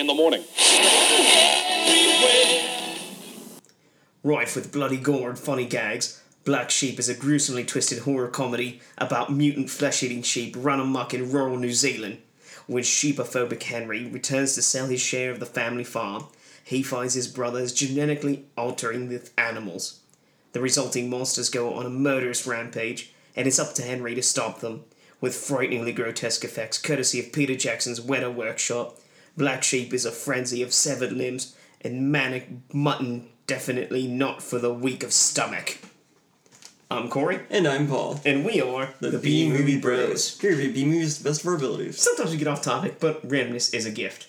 in the morning. Rife with bloody gore and funny gags, Black Sheep is a gruesomely twisted horror comedy about mutant flesh eating sheep run amok in rural New Zealand. When sheepophobic Henry returns to sell his share of the family farm, he finds his brothers genetically altering the animals. The resulting monsters go on a murderous rampage, and it's up to Henry to stop them. With frighteningly grotesque effects courtesy of Peter Jackson's Weta Workshop, Black Sheep is a frenzy of severed limbs and manic mutton definitely not for the weak of stomach. I'm Corey, And I'm Paul. and we are The, B Movie Bros. Here, B movies to the best of our abilities. Sometimes we get off topic, but randomness is a gift.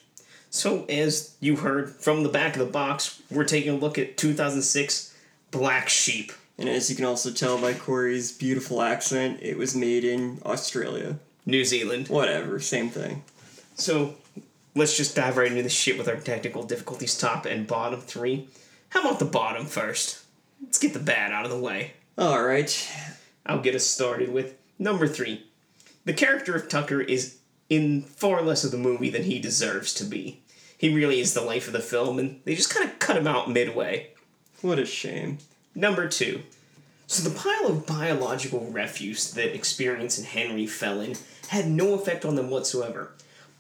So, as you heard from the back of the box, we're taking a look at 2006 Black Sheep. And as you can also tell by Corey's beautiful accent, it was made in Australia. New Zealand. Whatever, same thing. So, let's just dive right into the shit with our technical difficulties top and bottom three. How about the bottom first? Let's get the bad out of the way. Alright. I'll get us started with number three. The character of Tucker is in far less of the movie than he deserves to be. He really is the life of the film, and they just kind of cut him out midway. What a shame. Number two. So the pile of biological refuse that Experience and Henry fell in had no effect on them whatsoever.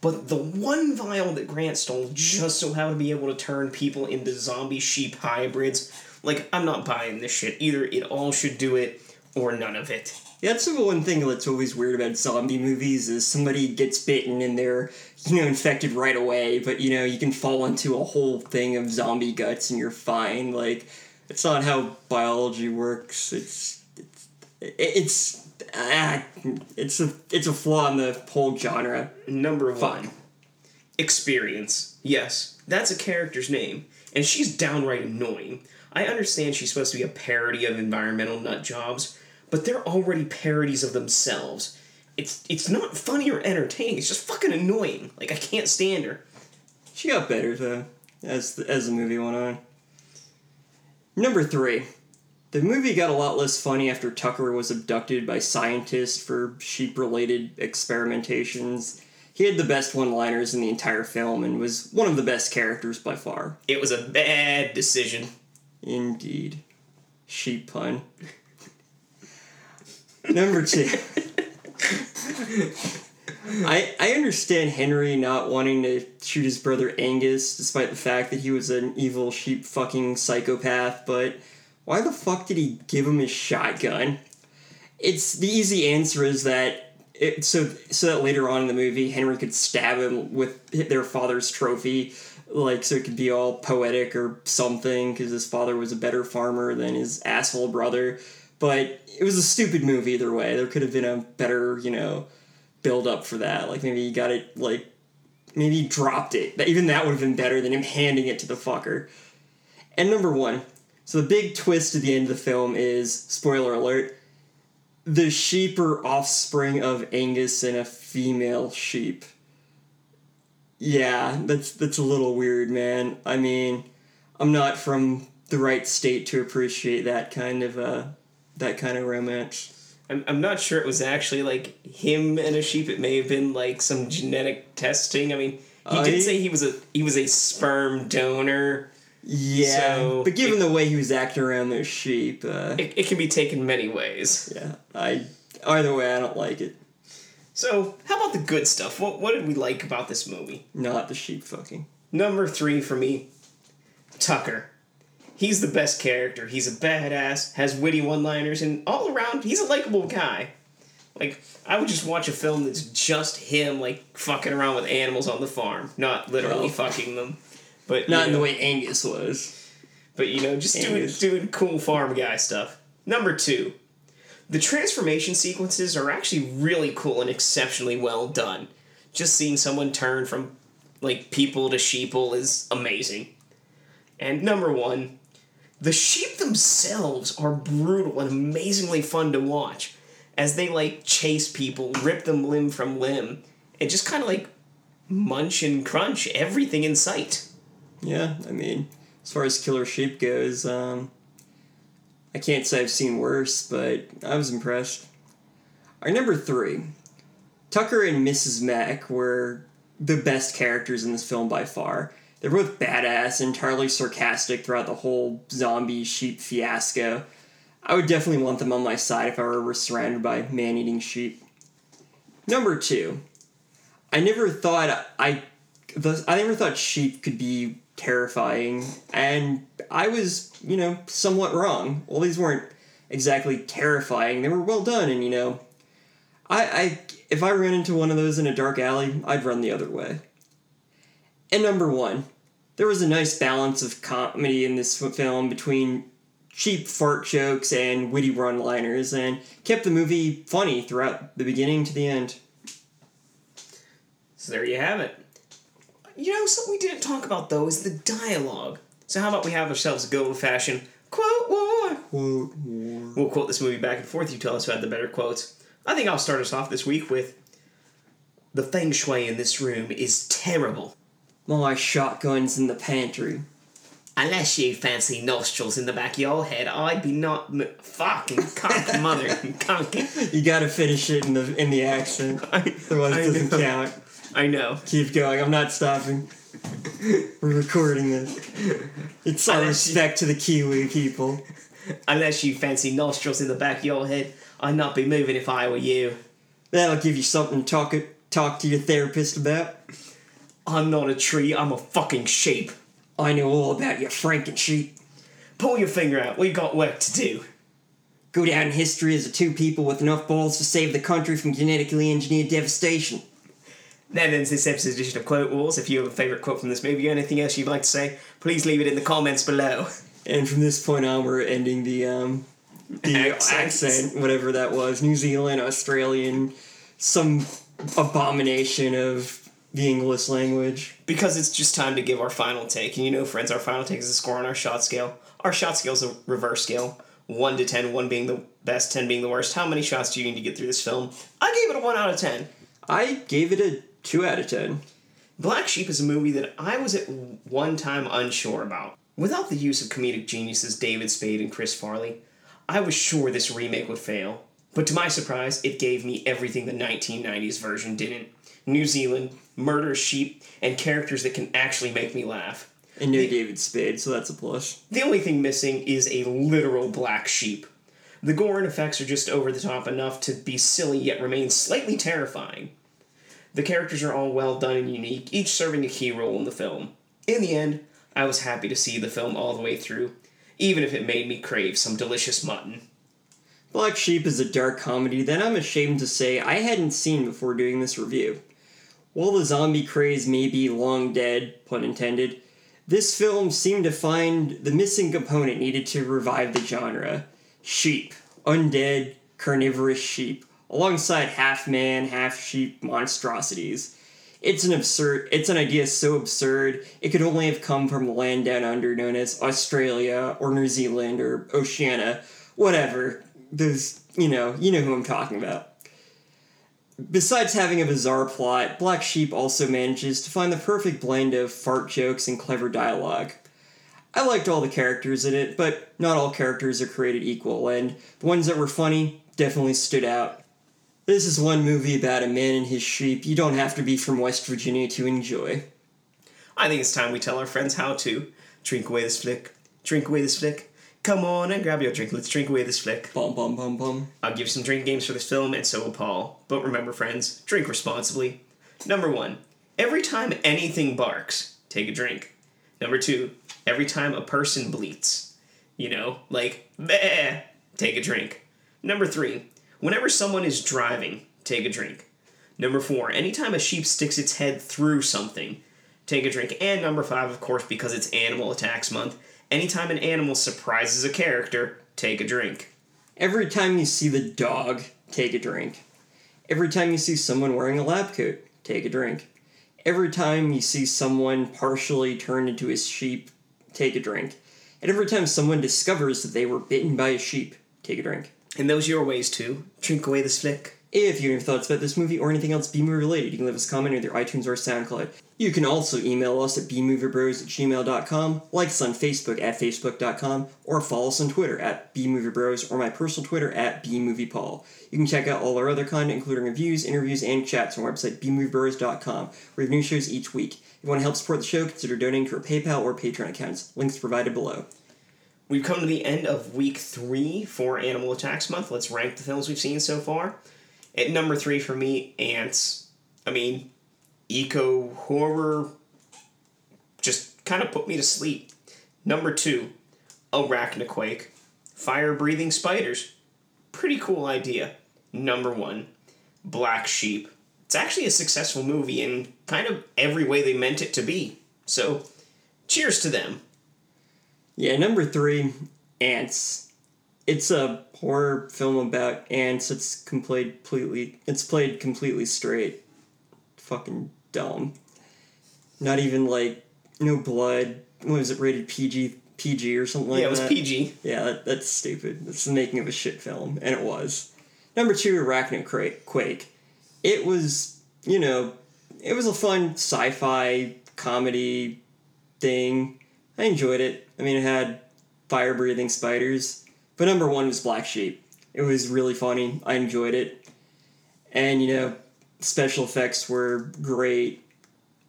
But the one vial that Grant stole just so happened to be able to turn people into zombie sheep hybrids. Like, I'm not buying this shit. Either it all should do it, or none of it. Yeah, that's the one thing that's always weird about zombie movies is somebody gets bitten and they're, you know, infected right away, but, you know, you can fall into a whole thing of zombie guts and you're fine. Like, it's not how biology works. It's, it's, it's, ah, it's a, it's a flaw in the whole genre. Number one, experience. Yes, that's a character's name, and she's downright annoying. I understand she's supposed to be a parody of environmental nut jobs, but they're already parodies of themselves. It's it's not funny or entertaining. It's just fucking annoying. Like I can't stand her. She got better though as the, as the movie went on. Number three, the movie got a lot less funny after Tucker was abducted by scientists for sheep-related experimentations. He had the best one-liners in the entire film and was one of the best characters by far. It was a bad decision. Indeed, sheep pun. Number two. I I understand Henry not wanting to shoot his brother Angus, despite the fact that he was an evil sheep fucking psychopath. But why the fuck did he give him his shotgun? It's the easy answer is that it, so so that later on in the movie Henry could stab him with their father's trophy, like so it could be all poetic or something because his father was a better farmer than his asshole brother. But it was a stupid move either way. There could have been a better, you know, build up for that. Like maybe he got it like maybe he dropped it. Even that would have been better than him handing it to the fucker. And number one, so the big twist at the end of the film is spoiler alert. The sheep are offspring of Angus and a female sheep. Yeah, that's that's a little weird, man. I mean, I'm not from the right state to appreciate that kind of uh that kind of romance. I'm, I'm not sure it was actually like him and a sheep. It may have been like some genetic testing. I mean, he I- did say he was a he was a sperm donor. Yeah, So, but given the way he was acting around those sheep, uh, It, it can be taken many ways. yeah, I either way I don't like it. So, how about the good stuff? What what did we like about this movie? Not the sheep fucking. Number three for me, Tucker. He's the best character. He's a badass, has witty one-liners, and all around, he's a likable guy. Like, I would just watch a film that's just him, like, fucking around with animals on the farm. Not literally Well. fucking them. But, Not in know, the way Angus was. But, you know, just doing, doing cool farm guy stuff. Number two, the transformation sequences are actually really cool and exceptionally well done. Just seeing someone turn from, like, people to sheeple is amazing. And number one, the sheep themselves are brutal and amazingly fun to watch as they like chase people, rip them limb from limb, and just kind of like munch and crunch everything in sight. Yeah, I mean, as far as Killer Sheep goes, um, I can't say I've seen worse, but I was impressed. Our number three, Tucker and Mrs. Mack were the best characters in this film by far. They're both badass, entirely sarcastic throughout the whole zombie sheep fiasco. I would definitely want them on my side if I were ever surrounded by man eating sheep. Number two, I never thought I, I never thought sheep could be terrifying, and I was, you know, somewhat wrong. Well, these weren't exactly terrifying; they were well done, and you know, I, I, if I ran into one of those in a dark alley, I'd run the other way. And number one, there was a nice balance of comedy in this film between cheap fart jokes and witty run liners and kept the movie funny throughout the beginning to the end. So there you have it. You know, something we didn't talk about though is the dialogue. So how about we have ourselves a good old fashioned quote war? Quote war. We'll quote this movie back and forth. You tell us who had the better quotes. I think I'll start us off this week with The feng shui in this room is terrible. My shotgun's in the pantry. Unless you fancy nostrils in the back of your head, I'd be not m- fucking cock mother conking. You gotta finish it in the in the accent. Otherwise it doesn't know. count. I know. Keep going, I'm not stopping. We're recording this. It's our Unless you- respect to the Kiwi people. Unless you fancy nostrils in the back of your head, I'd not be moving if I were you. That'll give you something to talk talk to your therapist about. I'm not a tree, I'm a fucking sheep. I know all about your Franken sheep. Pull your finger out, we've got work to do. Go down in history as the two people with enough balls to save the country from genetically engineered devastation. That ends this episode's edition of Quote Wars. If you have a favourite quote from this movie or anything else you'd like to say, please leave it in the comments below. And from this point on, we're ending the um, the Accents. accent, whatever that was, New Zealand, Australian, some abomination of the English language. Because it's just time to give our final take. And you know, friends, our final take is a score on our shot scale. Our shot scale is a reverse scale 1 to 10, 1 being the best, 10 being the worst. How many shots do you need to get through this film? I gave it a 1 out of 10. I gave it a two out of ten. Black Sheep is a movie that I was at one time unsure about. Without the use of comedic geniuses David Spade and Chris Farley, I was sure this remake would fail. But to my surprise, it gave me everything the 1990s version didn't New Zealand, murder sheep, and characters that can actually make me laugh. And no David Spade, so that's a plus. The only thing missing is a literal black sheep. The gore and effects are just over the top enough to be silly yet remain slightly terrifying. The characters are all well done and unique, each serving a key role in the film. In the end, I was happy to see the film all the way through, even if it made me crave some delicious mutton. Black Sheep is a dark comedy that I'm ashamed to say I hadn't seen before doing this review. While the zombie craze may be long dead, pun intended, this film seemed to find the missing component needed to revive the genre sheep, undead, carnivorous sheep, alongside half man, half sheep monstrosities. It's an absurd it's an idea so absurd it could only have come from the land down under known as Australia or New Zealand or Oceania, whatever. Those you know, you know who I'm talking about. Besides having a bizarre plot, Black Sheep also manages to find the perfect blend of fart jokes and clever dialogue. I liked all the characters in it, but not all characters are created equal, and the ones that were funny definitely stood out. This is one movie about a man and his sheep you don't have to be from West Virginia to enjoy. I think it's time we tell our friends how to drink away this flick. Drink away this flick. Come on and grab your drink. Let's drink away this flick. Bum bum bum bum. I'll give some drink games for this film, and so will Paul. But remember, friends, drink responsibly. Number one, every time anything barks, take a drink. Number two, every time a person bleats, you know, like, bleh, take a drink. Number three, whenever someone is driving, take a drink. Number four, anytime a sheep sticks its head through something, take a drink. And number five, of course, because it's Animal Attacks Month, anytime an animal surprises a character, take a drink. Every time you see the dog, take a drink. Every time you see someone wearing a lab coat, take a drink. Every time you see someone partially turned into a sheep, take a drink. And every time someone discovers that they were bitten by a sheep, take a drink. And those are your ways to drink away the flick. If you have any thoughts about this movie or anything else B-movie related, you can leave us a comment either iTunes or SoundCloud. You can also email us at bmoviebros at gmail.com, like us on Facebook at facebook.com, or follow us on Twitter at bmoviebros or my personal Twitter at bmoviepaul. You can check out all our other content, including reviews, interviews, and chats on our website bmoviebros.com. Where we have new shows each week. If you want to help support the show, consider donating to our PayPal or Patreon accounts. Links provided below. We've come to the end of week three for Animal Attacks Month. Let's rank the films we've seen so far. At number three for me, Ants. I mean, eco horror just kind of put me to sleep. Number two, Arachnoquake. Fire breathing spiders. Pretty cool idea. Number one, Black Sheep. It's actually a successful movie in kind of every way they meant it to be. So, cheers to them. Yeah, number three, Ants. It's a horror film about ants. It's completely it's played completely straight. Fucking dumb. Not even like no blood. What was it rated PG PG or something like that? yeah, it was PG. Yeah, that, that's stupid. It's the making of a shit film, and it was. Number two, Arachnoquake. Quake. It was, you know, it was a fun sci-fi comedy thing. I enjoyed it. I mean, it had fire-breathing spiders. But number one was Black Sheep. It was really funny. I enjoyed it. And, you know, special effects were great.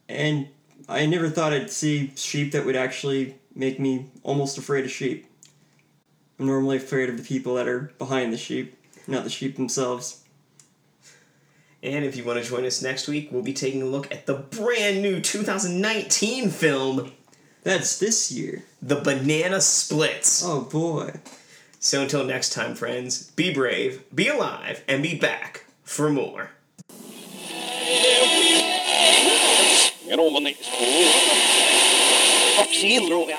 And I never thought I'd see sheep that would actually make me almost afraid of sheep. I'm normally afraid of the people that are behind the sheep, not the sheep themselves. And if you want to join us next week, we'll be taking a look at the brand new 2019 film, That's this year. The Banana Splits. Oh boy. So until next time, friends, be brave, be alive, and be back for more. Romanen. Vacciner og